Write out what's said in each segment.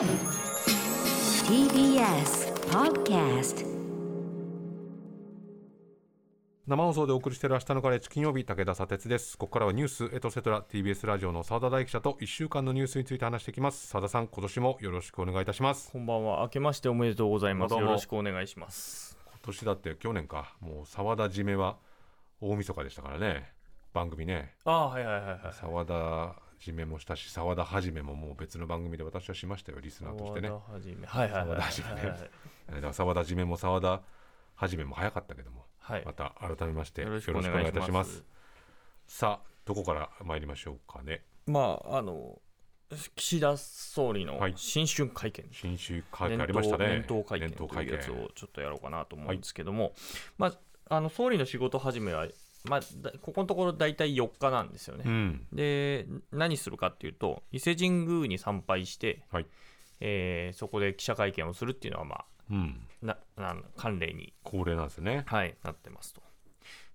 TBS Podcast 生放送でお送りしている明日のカレッジ金曜日武田砂鉄ですここからはニュースエトセトラ TBS ラジオの澤田大記者と1週間のニュースについて話していきます澤田さん今年もよろしくお願いいたしますこんばんは。明けましておめでとうございます。どうもよろしくお願いします。今年だって去年かもう澤田締めは大晦日でしたからね番組ねああ、はいはいはいはい。澤田締めもしたし澤田はじめももう別の番組で私はしましたよリスナーとしてね。沢田はじめ。はいはいはいはい。沢田はじめも澤田はじめも早かったけども、はい。また改めましてよろしくお願いいたします。さあどこから参りましょうかね。まあ、あの、岸田総理のはい。新春会見。新州会見ありましたね。年頭会見というやつをちょっとやろうかなと思うんですけども、まあ、あの総理の仕事始めは、まあ、だここのところ大体4日なんですよね。うん。で、何するかっていうと、伊勢神宮に参拝して、はい。えーそこで記者会見をするっていうのは、まあ、うん。ななん慣例に恒例なんですね。はい、なってますと。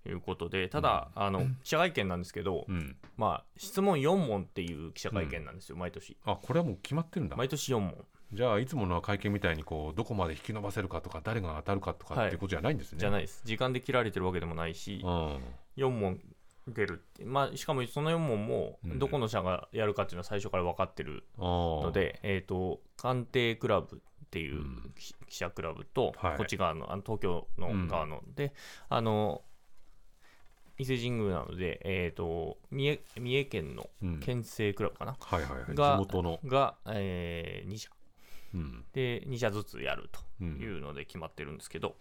いうことで、ただ、あの記者会見なんですけど、うん。まあ、質問4問っていう記者会見なんですよ、毎年。あこれはもう決まってるんだ。毎年4問。じゃあいつもの会見みたいにこうどこまで引き伸ばせるかとか誰が当たるかとかってい。うことじゃないんですね、じゃないです。時間で切られてるわけでもないし、うん。4問出るって、まあ、しかもその4問も、うん。どこの社がやるかっていうのは最初から分かってるのので、えっ、と、官邸クラブっていううん。記記者クラブと、はい。こっち側の、あの東京の側の、で、あの、伊勢神宮なので、えっ、と、三重、三重県のうん。県政クラブかな、はいはいはい。地が元の、が、え2社。うんで2社ずつやるとうん。いうので決まってるんですけど、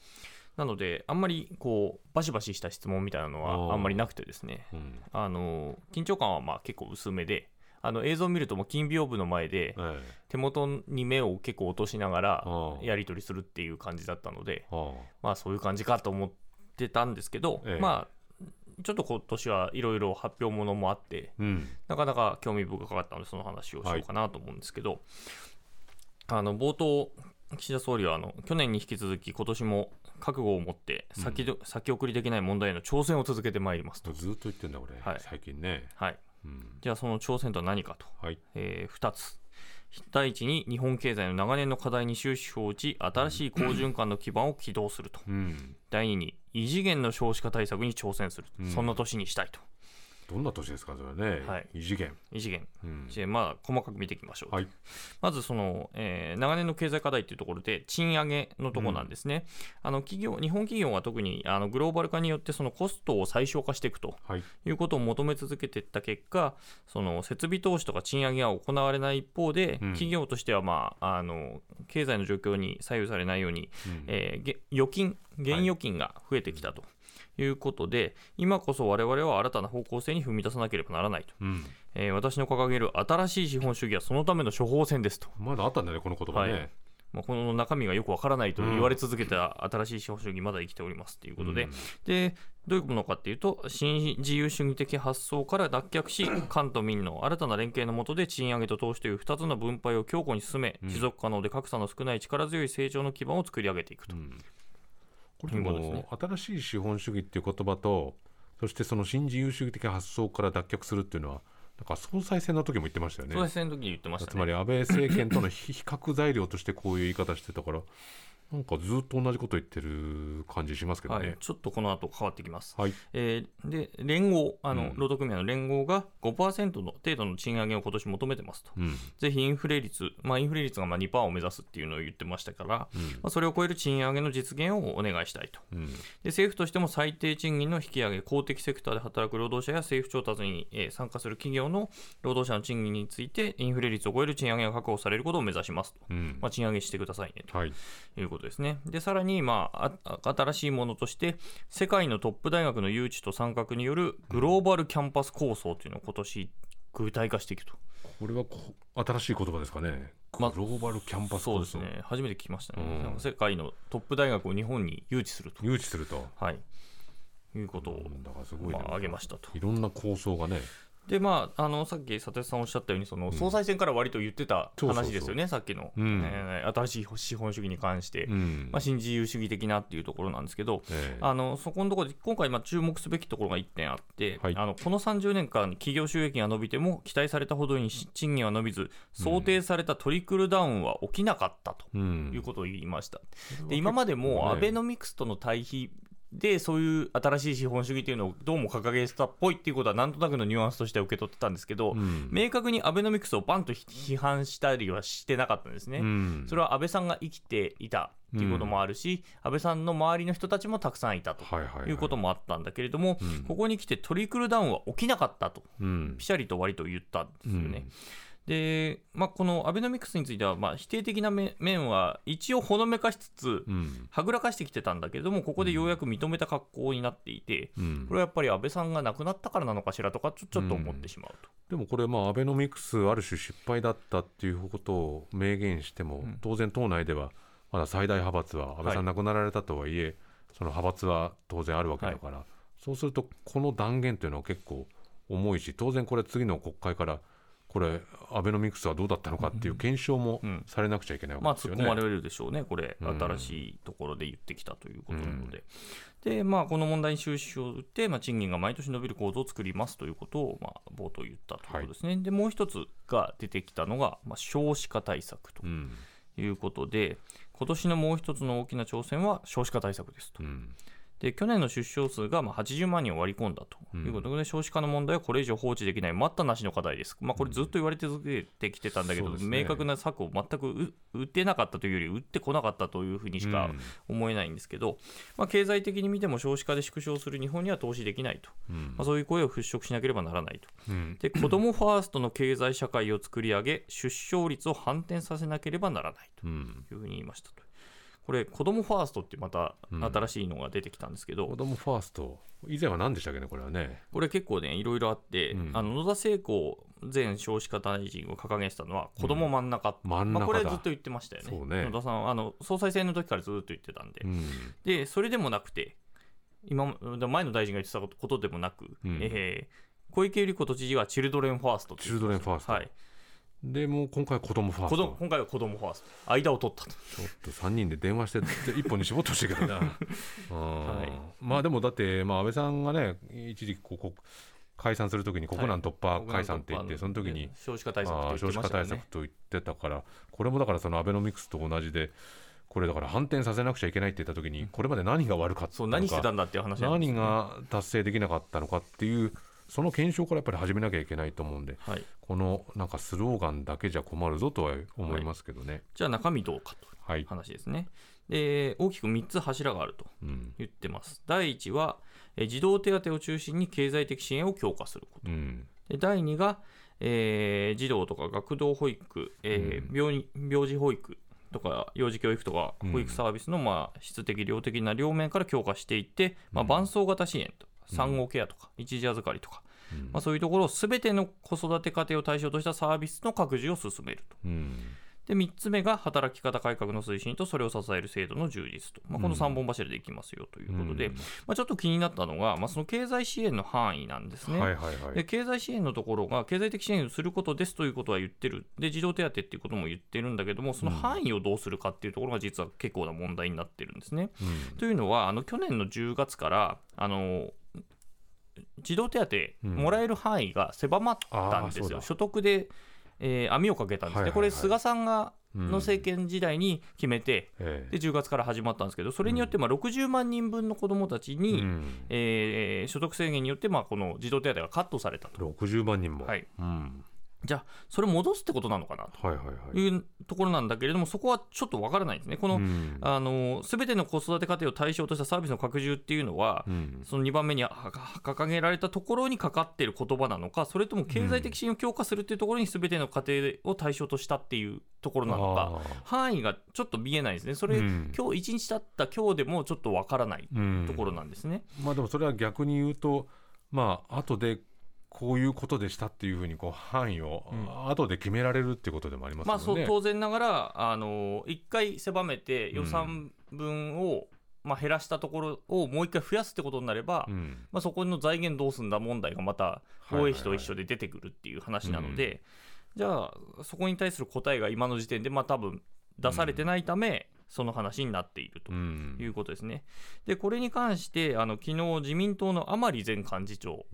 なのであんまりこうバシバシした質問みたいなのはあんまりなくてですね。うん。あの緊張感はまあ結構薄めであの映像を見るともう金屏風の前でえ手元に目を結構落としながらやり取りするっていう感じだったのでまあそういう感じかと思ってたんですけど、ええ。まあちょっと今年はいろいろ発表ものもあってうん。なかなか興味深かったので、その話をしようかなと思うんですけど、あの冒頭、岸田総理はあの去年に引き続き、今年も覚悟を持って先ど、先送りできない問題への挑戦を続けてまいりますと。ずっと言ってんだ俺、はい。最近ね、はい、うん、じゃあ、その挑戦とは何かと、はい。え2つ。第一に日本経済の長年の課題に終止符を打ち新しい好循環の基盤を起動すると。うん、第二に異次元の少子化対策に挑戦する、うん。そんな年にしたいとどんな年ですかそれはね、はい。異次元、異次元。うん、でまあ細かく見ていきましょう。とはい。まずその、えー長年の経済課題というところで、賃上げのところなんですね。あの企業日本企業は特にあのグローバル化によってそのコストを最小化していくとはい。いうことを求め続けていった結果、その設備投資とか賃上げが行われない一方で、うん。企業としては、まあ、あの経済の状況に左右されないように、うん。えーげ預金、現預金が増えてきたと。いうことで、今こそ我々は新たな方向性に踏み出さなければならないと。うん、えー私の掲げる新しい資本主義はそのための処方箋ですと。まだあったんだねこの言葉ね、はい。まあ、この中身がよくわからないと言われ続けた新しい資本主義、まだ生きておりますということで、うん。でどういうものかっていうと、新自由主義的発想から脱却し、官と民の新たな連携の下で賃上げと投資という2つの分配を強固に進め、うん。持続可能で格差の少ない力強い成長の基盤を作り上げていくと。うんこれでいうことですねも新しい資本主義っていう言葉とそしてその新自由主義的発想から脱却するっていうのはなんか総裁選の時も言ってましたよね総裁選の時に言ってましたね。つまり安倍政権との比比較材料としてこういう言い方してたからなんかずっと同じこと言ってる感じしますけどはい。ね、ちょっとこの後変わってきます。はい、えーで連合あの、うん。労働組合の連合が5%の程度の賃上げを今年求めてますと。うん。ぜひインフレ率、まあ、インフレ率がまあ2%を目指すっていうのを言ってましたから、うん。まあ、それを超える賃上げの実現をお願いしたいと。うん。で政府としても最低賃金の引き上げ、公的セクターで働く労働者や政府調達に、えー参加する企業の労働者の賃金について、インフレ率を超える賃上げが確保されることを目指しますと。うん。まあ、賃上げしてくださいねとはい。いうことですね。で、さらに、まあ、あ新しいものとして、世界のトップ大学の誘致と参画によるグローバルキャンパス構想というのを今年具体化していくと。これはこ新しい言葉ですかねグまローバルキャンパス構想そうですね。初めて聞きましたね。うん世界のトップ大学を日本に誘致すると。誘致するとはい。いうことを、まあ、挙げましたと。いろんな構想がねでまあ、あのさっき佐哲さんおっしゃったようにその総裁選から割と言ってた話ですよね、さっきの、うん。えー新しい資本主義に関して、うん。まあ、新自由主義的なっていうところなんですけど、ええ。あのそこのところで今回まあ注目すべきところが1点あって、はい。あのこの30年間企業収益が伸びても期待されたほどに賃金は伸びず想定されたトリクルダウンは起きなかったとうん。いうことを言いました。で今までもアベノミクスとの対比でそういう新しい資本主義というのをどうも掲げてたっぽいっていうことはなんとなくのニュアンスとしては受け取ってたんですけど、うん。明確にアベノミクスをバンと批判したりはしてなかったんですね。うん。それは安倍さんが生きていたっていうこともあるし、安倍さんの周りの人たちもたくさんいたとはいうこともあったんだけれども、うん。ここに来てトリクルダウンは起きなかったと、うん。ピシャリと割と言ったんですよね。で、まあ、このアベノミクスについては、まあ、否定的な面面は一応ほのめかしつつ、うん。はぐらかしてきてたんだけれども、ここでようやく認めた格好になっていて、うん。これはやっぱり安倍さんが亡くなったからなのかしらとか、ちょちょっと思ってしまうと。でもこれまあアベノミクスある種失敗だったっていうことを明言しても、ん。当然党内ではまだ最大派閥は安倍さん亡くなられたとはいえ、その派閥は当然あるわけだから、そうするとこの断言というのは結構重いし当然これ次の国会からこれアベノミクスはどうだったのかっていう検証もうんされなくちゃいけないまあ、わけですよね。突っ込まれるでしょうね、これ、うん新しいところで言ってきたということなので。で、まあ、この問題に終止を打って、まあ、賃金が毎年伸びる構造を作りますということを、まあ、冒頭言ったということですね。で、もう一つが出てきたのが、まあ、少子化対策とうんいうことで、今年のもう一つの大きな挑戦は少子化対策ですと。うんで去年の出生数がまあ80万人を割り込んだということで、少子化の問題はこれ以上放置できない。待ったなしの課題です、まあ、これずっと言われ続けてきてたんだけど、そうですね。明確な策を全くう打ってなかったというより打ってこなかったというふうにしか思えないんですけど、まあ、経済的に見ても少子化で縮小する日本には投資できないと、うん。まあ、そういう声を払拭しなければならないと。うん。で子どもファーストの経済社会を作り上げ出生率を反転させなければならないとうん。いうふうに言いましたと。これ子どもファーストってまたうん。新しいのが出てきたんですけど、子供ファースト。以前は何でしたっけねこれはね。これ結構ねいろいろあって、うん。あの野田聖子前少子化大臣を掲げてたのは子ども真ん中、まあ、真ん中だ。これずっと言ってましたよね。ね。野田さんはあの総裁選の時からずっと言ってたんで、うん。でそれでもなくて今前の大臣が言ってたことでもなく、うん。えー小池百合子都知事はチルドレンファーストとチルドレンファースト。はい、でもう今回子供ファースト。今回は子どもファースト。間を取ったと。ちょっと3人で電話して一本に絞ってほしいけどな、う んはいまあでもだって、まあ、安倍さんがね一時期ここ解散するときに国難突破解散って言って、その時に少子化対策と言って少子化対ましたよね。策と言ってたからこれもだからそのアベノミクスと同じでこれだから反転させなくちゃいけないって言った時にこれまで何が悪かったのか何してたんだっていう話なんです何が達成できなかったのかっていうその検証からやっぱり始めなきゃいけないと思うんではい、このなんかスローガンだけじゃ困るぞとは思いますけどね。じゃあ中身どうかとはい、話ですね。で大きく3つ柱があるとうん。言ってます。第1は、えー児童手当を中心に経済的支援を強化すること。うん。で第2が、えー児童とか学童保育、えー病に病児保育とか幼児教育とかうん。保育サービスの、まあ、質的、量的な両面から強化していって、まあ、伴走型支援と産後ケアとか一時預かりとか、うん。まあ、そういうところをすべての子育て家庭を対象としたサービスの拡充を進めると。うん。で3つ目が働き方改革の推進とそれを支える制度の充実と、まあ、この3本柱でいきますよということで、うん。まあ、ちょっと気になったのが、まあ、その経済支援の範囲なんですね。はいはいはい。で経済支援のところが経済的支援をすることですということは言ってる、で児童手当っていうことも言ってるんだけども、その範囲をどうするかっていうところが実は結構な問題になってるんですね。うん。というのは、あの去年の10月から、あの児童手当うん。もらえる範囲が狭まったんですよ、うだ。所得で、えー網をかけたんです。ね、はいはいはい。これ、菅さんがうんの政権時代に決めて、ええ。で10月から始まったんですけど、それによってまあ60万人分の子どもたちに、うん。えー所得制限によってまあこの児童手当がカットされたと。60万人も、はい。うんじゃあ、それ戻すってことなのかなと。いうところなんだけれども、そこはちょっとわからないんですね。この、すべての子育て家庭を対象としたサービスの拡充っていうのは、うん。その2番目に掲げられたところにかかっている言葉なのか、それとも経済的支援を強化するっていうところにすべての家庭を対象としたっていうところなのか、範囲がちょっと見えないですね。それ、うん。今日1日経った今日でもちょっとわからないうんところなんですね。まあでもそれは逆に言うとまあ後でこういうことでしたっていうふうにこう範囲をうん。後で決められるってことでもありますまあ、そう。当然ながら、あの1回狭めて予算分をまあ、減らしたところをもう一回増やすってことになれば、うん。まあ、そこの財源どうすんだ問題がまた防衛費と一緒で出てくるっていう話なので、じゃあそこに対する答えが今の時点でまあ多分出されてないため、その話になっているとうん。いうことですね。でこれに関してあの昨日自民党の甘利前幹事長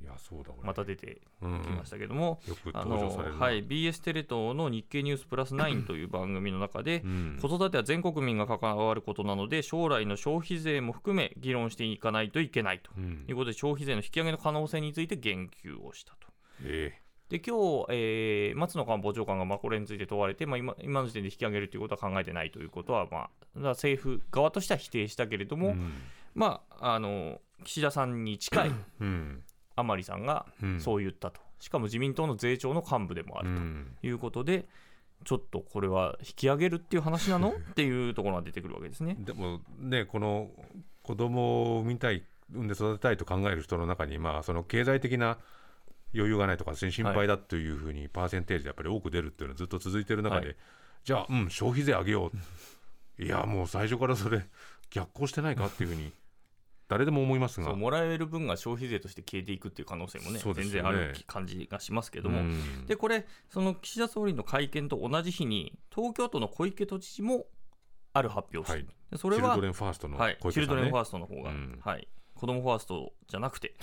また出てうんきましたけども、あのはい、BS テレ東の日経ニュースプラス9という番組の中で、うん。子育ては全国民が関わることなので将来の消費税も含め議論していかないといけないとうん。いうことで消費税の引き上げの可能性について言及をしたと。えで今日、えー松野官房長官がまあこれについて問われて、まあ、今今の時点で引き上げるということは考えてないということは、まあ、政府側としては否定したけれども、えうん。まあ、あの岸田さんに近いうん。甘利さんがうん。そう言ったと、しかも自民党の税調の幹部でもあるうん。ということで、ちょっとこれは引き上げるっていう話なのっていうところが出てくるわけですね。でもねこの子供を産みたい産んで育てたいと考える人の中にまあその経済的な余裕がないとか心配だというふうにパーセンテージでやっぱり多く出るっていうのはずっと続いてる中で、はい。じゃあうん消費税上げよういやもう最初からそれ逆行してないかっていうふうに誰でも思いますが。もらえる分が消費税として消えていくっていう可能性もねね。全然ある感じがしますけども、うん。でこれその岸田総理の会見と同じ日に東京都の小池都知事もある発表をしてる、はい。でそれはチルドレンファーストのはい、小池さんね。チルドレンファーストの方が、うん。はい、子供ファーストじゃなくて、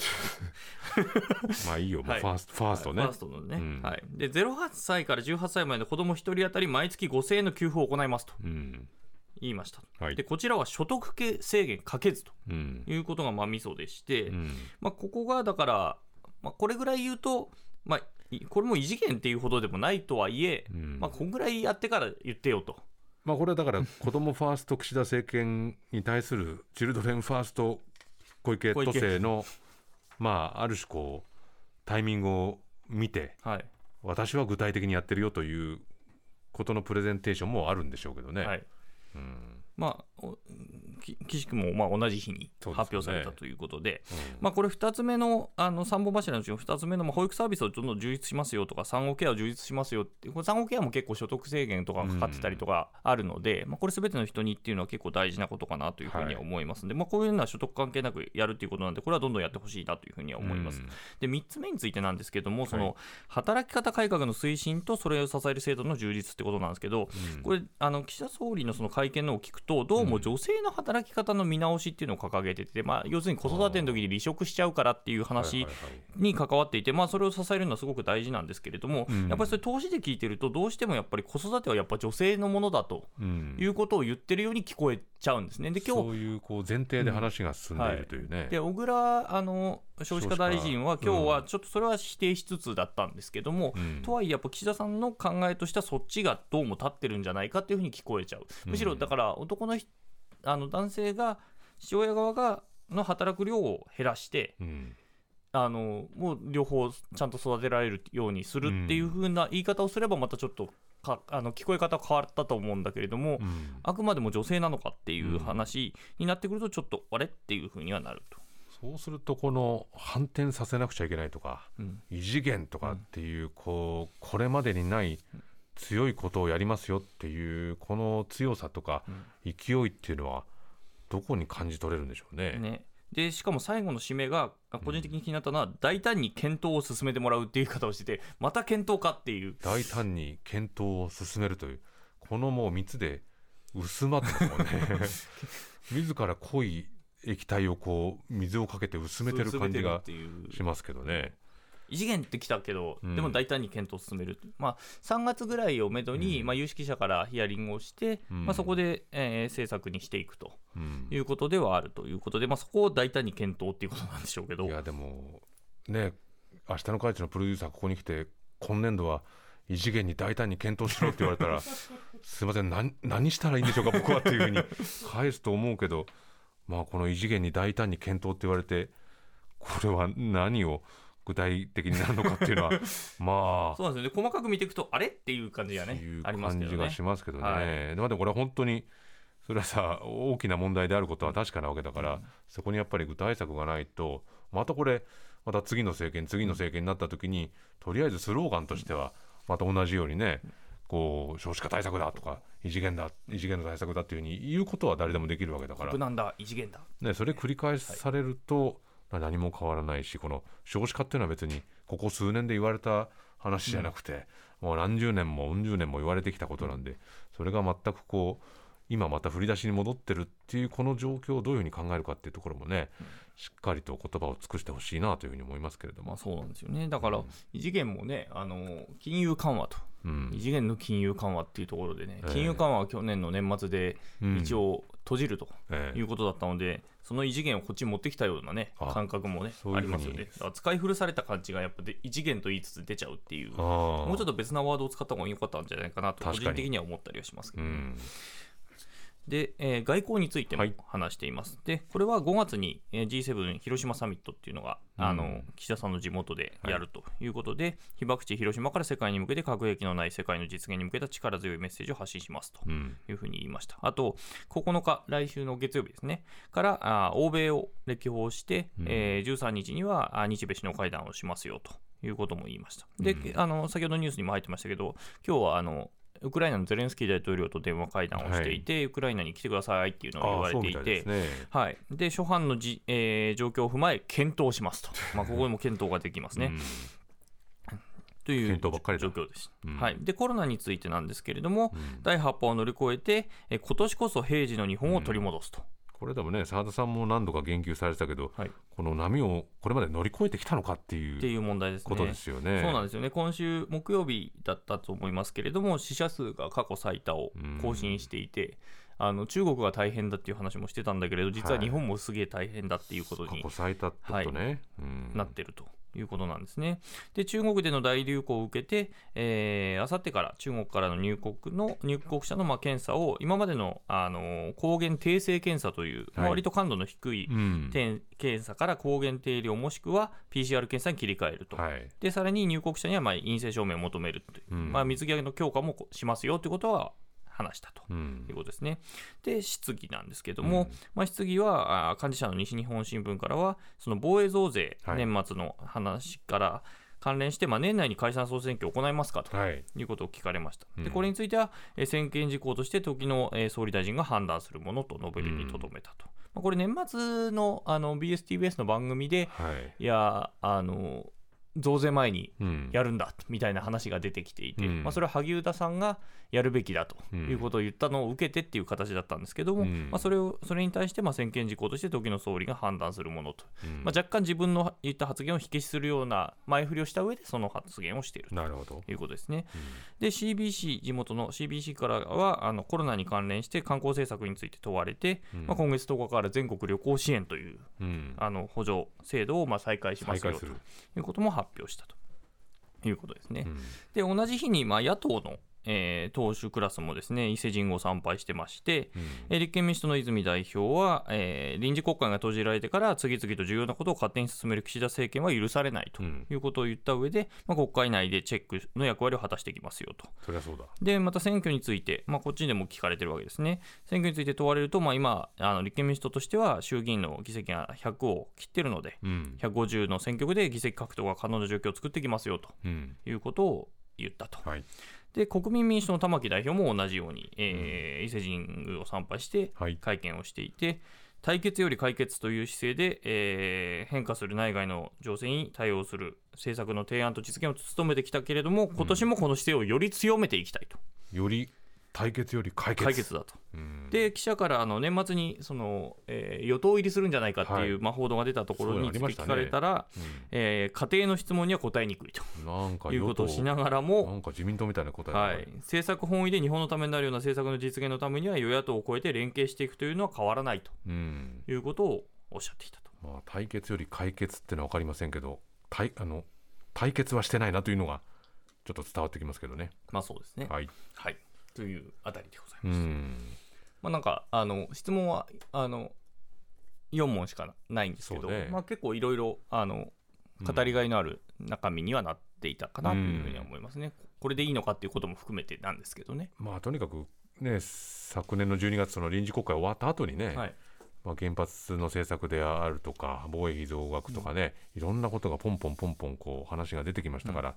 まあいいよ。はい。ファーストファーストね。ファーストのね、うん。はい、で0 8歳から18歳までの子供1人当たり毎月5000円の給付を行いますと。うん。言いました、はい。でこちらは所得制限かけずと。うん。いうことがまあミソでして、うん。まあ、ここがだから、まあ、これぐらい言うと、まあ、いこれも異次元っていうほどでもないとはいえ、うん。まあ、こんぐらいやってから言ってよと。まあこれはだから子どもファースト岸田政権に対するチルドレンファースト小池都政のまあある種こうタイミングを見てはい。私は具体的にやってるよということのプレゼンテーションもあるんでしょうけどね。はい。うん。まあ、岸君もまあ同じ日に発表されたということで、うん。まあ、これ2つ目のあの3本柱のうちの2つ目のまあ保育サービスをどんどん充実しますよとか産後ケアを充実しますよってこれ産後ケアも結構所得制限とかかかってたりとかあるので、まあ、これ全ての人にっていうのは結構大事なことかなというふうには思います。ので、まあ、こういうのは所得関係なくやるっていうことなんでこれはどんどんやってほしいなというふうには思います。うん。で3つ目についてなんですけども、そはい。の働き方改革の推進とそれを支える制度の充実ってことなんですけど、うん。これあの岸田総理のその会見のを聞くとどうも女性の働き方の見直しっていうのを掲げてて、まあ、要するに子育ての時に離職しちゃうからっていう話はいはいはい。に関わっていて、まあ、それを支えるのはすごく大事なんですけれども、うん。やっぱりそれ投資で聞いてるとどうしてもやっぱり子育てはやっぱ女性のものだとうん。いうことを言ってるように聞こえちゃうんですね。で今日そういうこう前提で話が進んでいるというね。で小倉あの少子化大臣は今日はちょっとそれは否定しつつだったんですけども、うん。とはいえやっぱ岸田さんの考えとしてはそっちがどうも立ってるんじゃないかっていうふうに聞こえちゃう。むしろだから男のひあの男性が父親側がの働く量を減らしてうんあのもう両方ちゃんと育てられるようにするっていうふうな言い方をすればまたちょっとかあの聞こえ方変わったと思うんだけれども、うんあくまでも女性なのかっていう話になってくるとちょっとあれっていうふうにはなると。そうするとこの反転させなくちゃいけないとかうん異次元とかっていうこうこれまでにない強いことをやりますよっていうこの強さとか勢いっていうのはどこに感じ取れるんでしょうね。ね、でしかも最後の締めがあ個人的に気になったのは、大胆に検討を進めてもらうっていう言い方をしててまた検討かっていう。大胆に検討を進めるというこのもう3つで薄まってもね。自ら濃い液体をこう水をかけて薄めてる感じがしますけどね。異次元ってきたけど、うん。でも大胆に検討を進める、まあ、3月ぐらいをめどに、うん。まあ、有識者からヒアリングをして、うん。まあ、そこで、えー政策にしていくと。うん。いうことではあるということで、まあ、そこを大胆に検討っていうことなんでしょうけど。いやでもね明日の会長のプロデューサーここに来て今年度は異次元に大胆に検討しろって言われたら すいません何何したらいいんでしょうか僕はっていうふうに返すと思うけどまあこの異次元に大胆に検討って言われてこれは何を具体的になるのかっていうのは まあ。そうなんですよ。ね細かく見ていくとあれっていう感じがねいうありますけどね。感じがしますけどね。はい。でもこれは本当にそれはさ大きな問題であることは確かなわけだから、そこにやっぱり具体策がないとまたこれまた次の政権次の政権になった時にとりあえずスローガンとしてはまた同じようにねこう少子化対策だとか異次元だ異次元の対策だっていうふうに言うことは誰でもできるわけだから。無難だ異次元だ。ね、それ繰り返されると、何も変わらないしこの少子化っていうのは別にここ数年で言われた話じゃなくて、もう何十年もうん十年も言われてきたことなんでそれが全くこう今また振り出しに戻ってるっていうこの状況をどういうふうに考えるかっていうところもね、しっかりと言葉を尽くしてほしいなというふうに思いますけれども、まあそうなんですよね。だから異次元もねあの金融緩和と。うん。異次元の金融緩和っていうところでね、ええ。金融緩和は去年の年末でうん。一応閉じるとええ。いうことだったので、その異次元をこっちに持ってきたようなねあ感覚もねそういうふうに。ありますよね。だから使い古された感じがやっぱで異次元と言いつつ出ちゃうっていう、あもうちょっと、と別なワードを使った方が良かったんじゃないかなと個人的には思ったりはしますけど、で、えー外交についてもはい話しています。で、これは5月にえー G7 広島サミットっていうのが、あのうん岸田さんの地元でやるということで、被爆地広島から世界に向けて核兵器のない世界の実現に向けた力強いメッセージを発信しますと。うんいうふうに言いました。あと、9日、来週の月曜日ですね、からあ欧米を歴訪して、うんえー13日にはあ日米首脳会談をしますよということも言いました。で、うんあの先ほどニュースにも入ってましたけど、今日はあのウクライナのゼレンスキー大統領と電話会談をしていて、ウクライナに来てくださいっていうのを言われていていね。はい、で初版のじ、えー状況を踏まえ検討しますと、まあ、ここでも検討ができますね。という検討ばっかりだ。状況です、うん。はい。で、コロナについてなんですけれども、うん。第8波を乗り越えて、え今年こそ平時の日本を取り戻すと。これでもね澤田さんも何度か言及されてたけど、はい。この波をこれまで乗り越えてきたのかっていうっていう問題ですね。ことですよね。そうなんですよね、今週木曜日だったと思いますけれども、死者数が過去最多を更新していて、あの中国が大変だっていう話もしてたんだけれど、実は日本もすげえ大変だっていうことに過去最多ってことね。うん。なってるということなんですね。で、中国での大流行を受けて、えー、あさってから中国からの入国の入国者のまあ検査を、今までの、あの抗原定性検査という、まあはい割と感度の低いうん点検査から抗原定量もしくは PCR 検査に切り替えると。はい。でさらに入国者にはまあ陰性証明を求めるという、うんまあ、水際の強化もしますよということは話したと。いうことですね。で、質疑なんですけども、うんまあ、質疑は、あ幹事社の西日本新聞からは、その防衛増税、はい年末の話から関連して、まあ、年内に解散・総選挙を行いますかとはい。いうことを聞かれました。うんでこれについては、えー専権事項として時の、えー総理大臣が判断するものと述べるにとどめたと。まあ、これ、年末のあの BSTBS の番組で、はい。いや、あの増税前にうん。やるんだみたいな話が出てきていて、うん。まあ、それは萩生田さんがやるべきだということを言ったのを受けてっていう形だったんですけども、うん。まあ、それをそれに対してまあ専権事項として時の総理が判断するものと、うん。まあ、若干自分の言った発言を火消しするような前振りをした上でその発言をしていると。いうことですね。うん。で CBC 地元の CBC からはあのコロナに関連して観光政策について問われて、うん。まあ、今月10日から全国旅行支援といううん。あの補助制度をまあ再開しますよと。いうことも発表したということですね。うんで同じ日にまあ野党の、えー党首クラスもですね伊勢神宮を参拝してまして、うんえー立憲民主党の泉代表は、えー臨時国会が閉じられてから次々と重要なことを勝手に進める岸田政権は許されないとうんいうことを言った上で、まあ、国会内でチェックの役割を果たしていきますよと。そりゃそうだ。でまた選挙について、まあ、こっちでも聞かれてるわけですね。選挙について問われると、まあ、今あの立憲民主党としては衆議院の議席が100を切ってるのでうん。150の選挙区で議席獲得が可能な状況を作っていきますよとうん。いうことを言ったと。はい。で国民民主党の玉木代表も同じように、えー伊勢神宮を参拝してはい。会見をしていて、対決より解決という姿勢で、えー変化する内外の情勢に対応する政策の提案と実現を努めてきたけれども、今年もこの姿勢をより強めていきたいと、より対決より解決。解決だと。うん。で記者からあの年末にその、えー与党入りするんじゃないかっていう、はいまあ、報道が出たところに聞かれたら、えー家庭の質問には答えにくいとうんなんかいうことをしなががらも、なんか自民党みたいな答えだはい、政策本位で日本のためになるような政策の実現のためには与野党を超えて連携していくというのは変わらないとうん。いうことをおっしゃっていたと。まあ対決より解決ってのは分かりませんけど、対あの対決はしてないなというのがちょっと伝わってきますけどね。まあそうですね。はい、はい。というあたりでございうます。ん。まあなんかあの質問はあの4問しかないんですけど、ねまあ結構いろいろあの語りがいのある中身にはなっていたかなというふうには思いますね。これでいいのかっていうことも含めてなんですけどね。まあとにかくね昨年の12月その臨時国会終わった後にね、はい。まあ、原発の政策であるとか防衛費増額とかね、いろんなことがポンポンポンポンこう話が出てきましたから、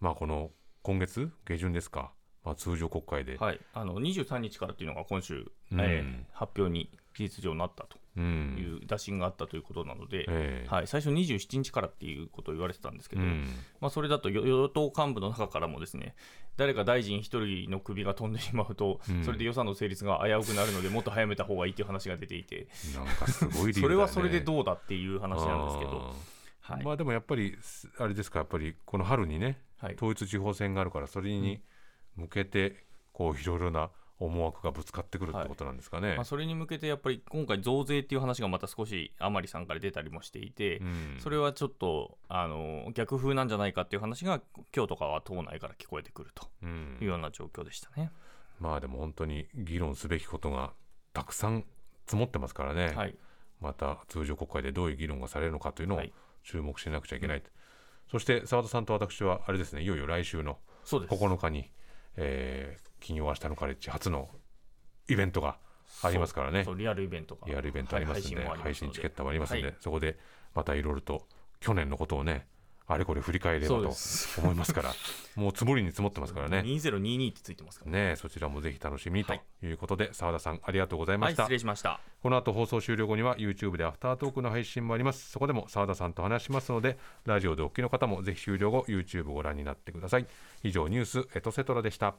まあこの今月下旬ですかまあ、通常国会で、はい、あの23日からっていうのが今週、うん。えー発表に事実上なったと。ういんう打診があったということなので、ええ。はい、最初27日からっていうことを言われてたんですけど、うん。まあ、それだと与与党幹部の中からもですね誰か大臣一人の首が飛んでしまうと、うん。それで予算の成立が危うくなるのでもっと早めた方がいいという話が出ていて、なんかすごいね、それはそれでどうだっていう話なんですけど、はい。まあでもやっぱりすあれですかやっぱりこの春にねはい。統一地方選があるからそれに向けてこういろいろな思惑がぶつかってくるってことなんですかね。まあ、それに向けてやっぱり今回増税っていう話がまた少し甘利さんから出たりもしていて、うん。それはちょっとあの逆風なんじゃないかっていう話が今日とかは党内から聞こえてくるとうん。いうような状況でしたね。まあでも本当に議論すべきことがたくさん積もってますからね、はい、また通常国会でどういう議論がされるのかというのをはい。注目しなくちゃいけない、そして澤田さんと私はあれですねいよいよ来週のそうです。9日に、えー金曜明日のカレッジ初のイベントがありますからね。リアルイベントが。リアルイベントありますんで、はい配信で。配信チケットもありますんで、はい。そこでまたいろいろと去年のことをねあれこれ振り返ればと思いますから。もう積もりに積もってますからね。2022ってついてますからね。ねそちらもぜひ楽しみにとはい。いうことで澤田さんありがとうございまはい、した、失礼しました。この後放送終了後には YouTube でアフタートークの配信もあります。そこでも澤田さんと話しますのでラジオでお聞きの方もぜひ終了後 YouTube ご覧になってください。以上ニュースエトセトラでした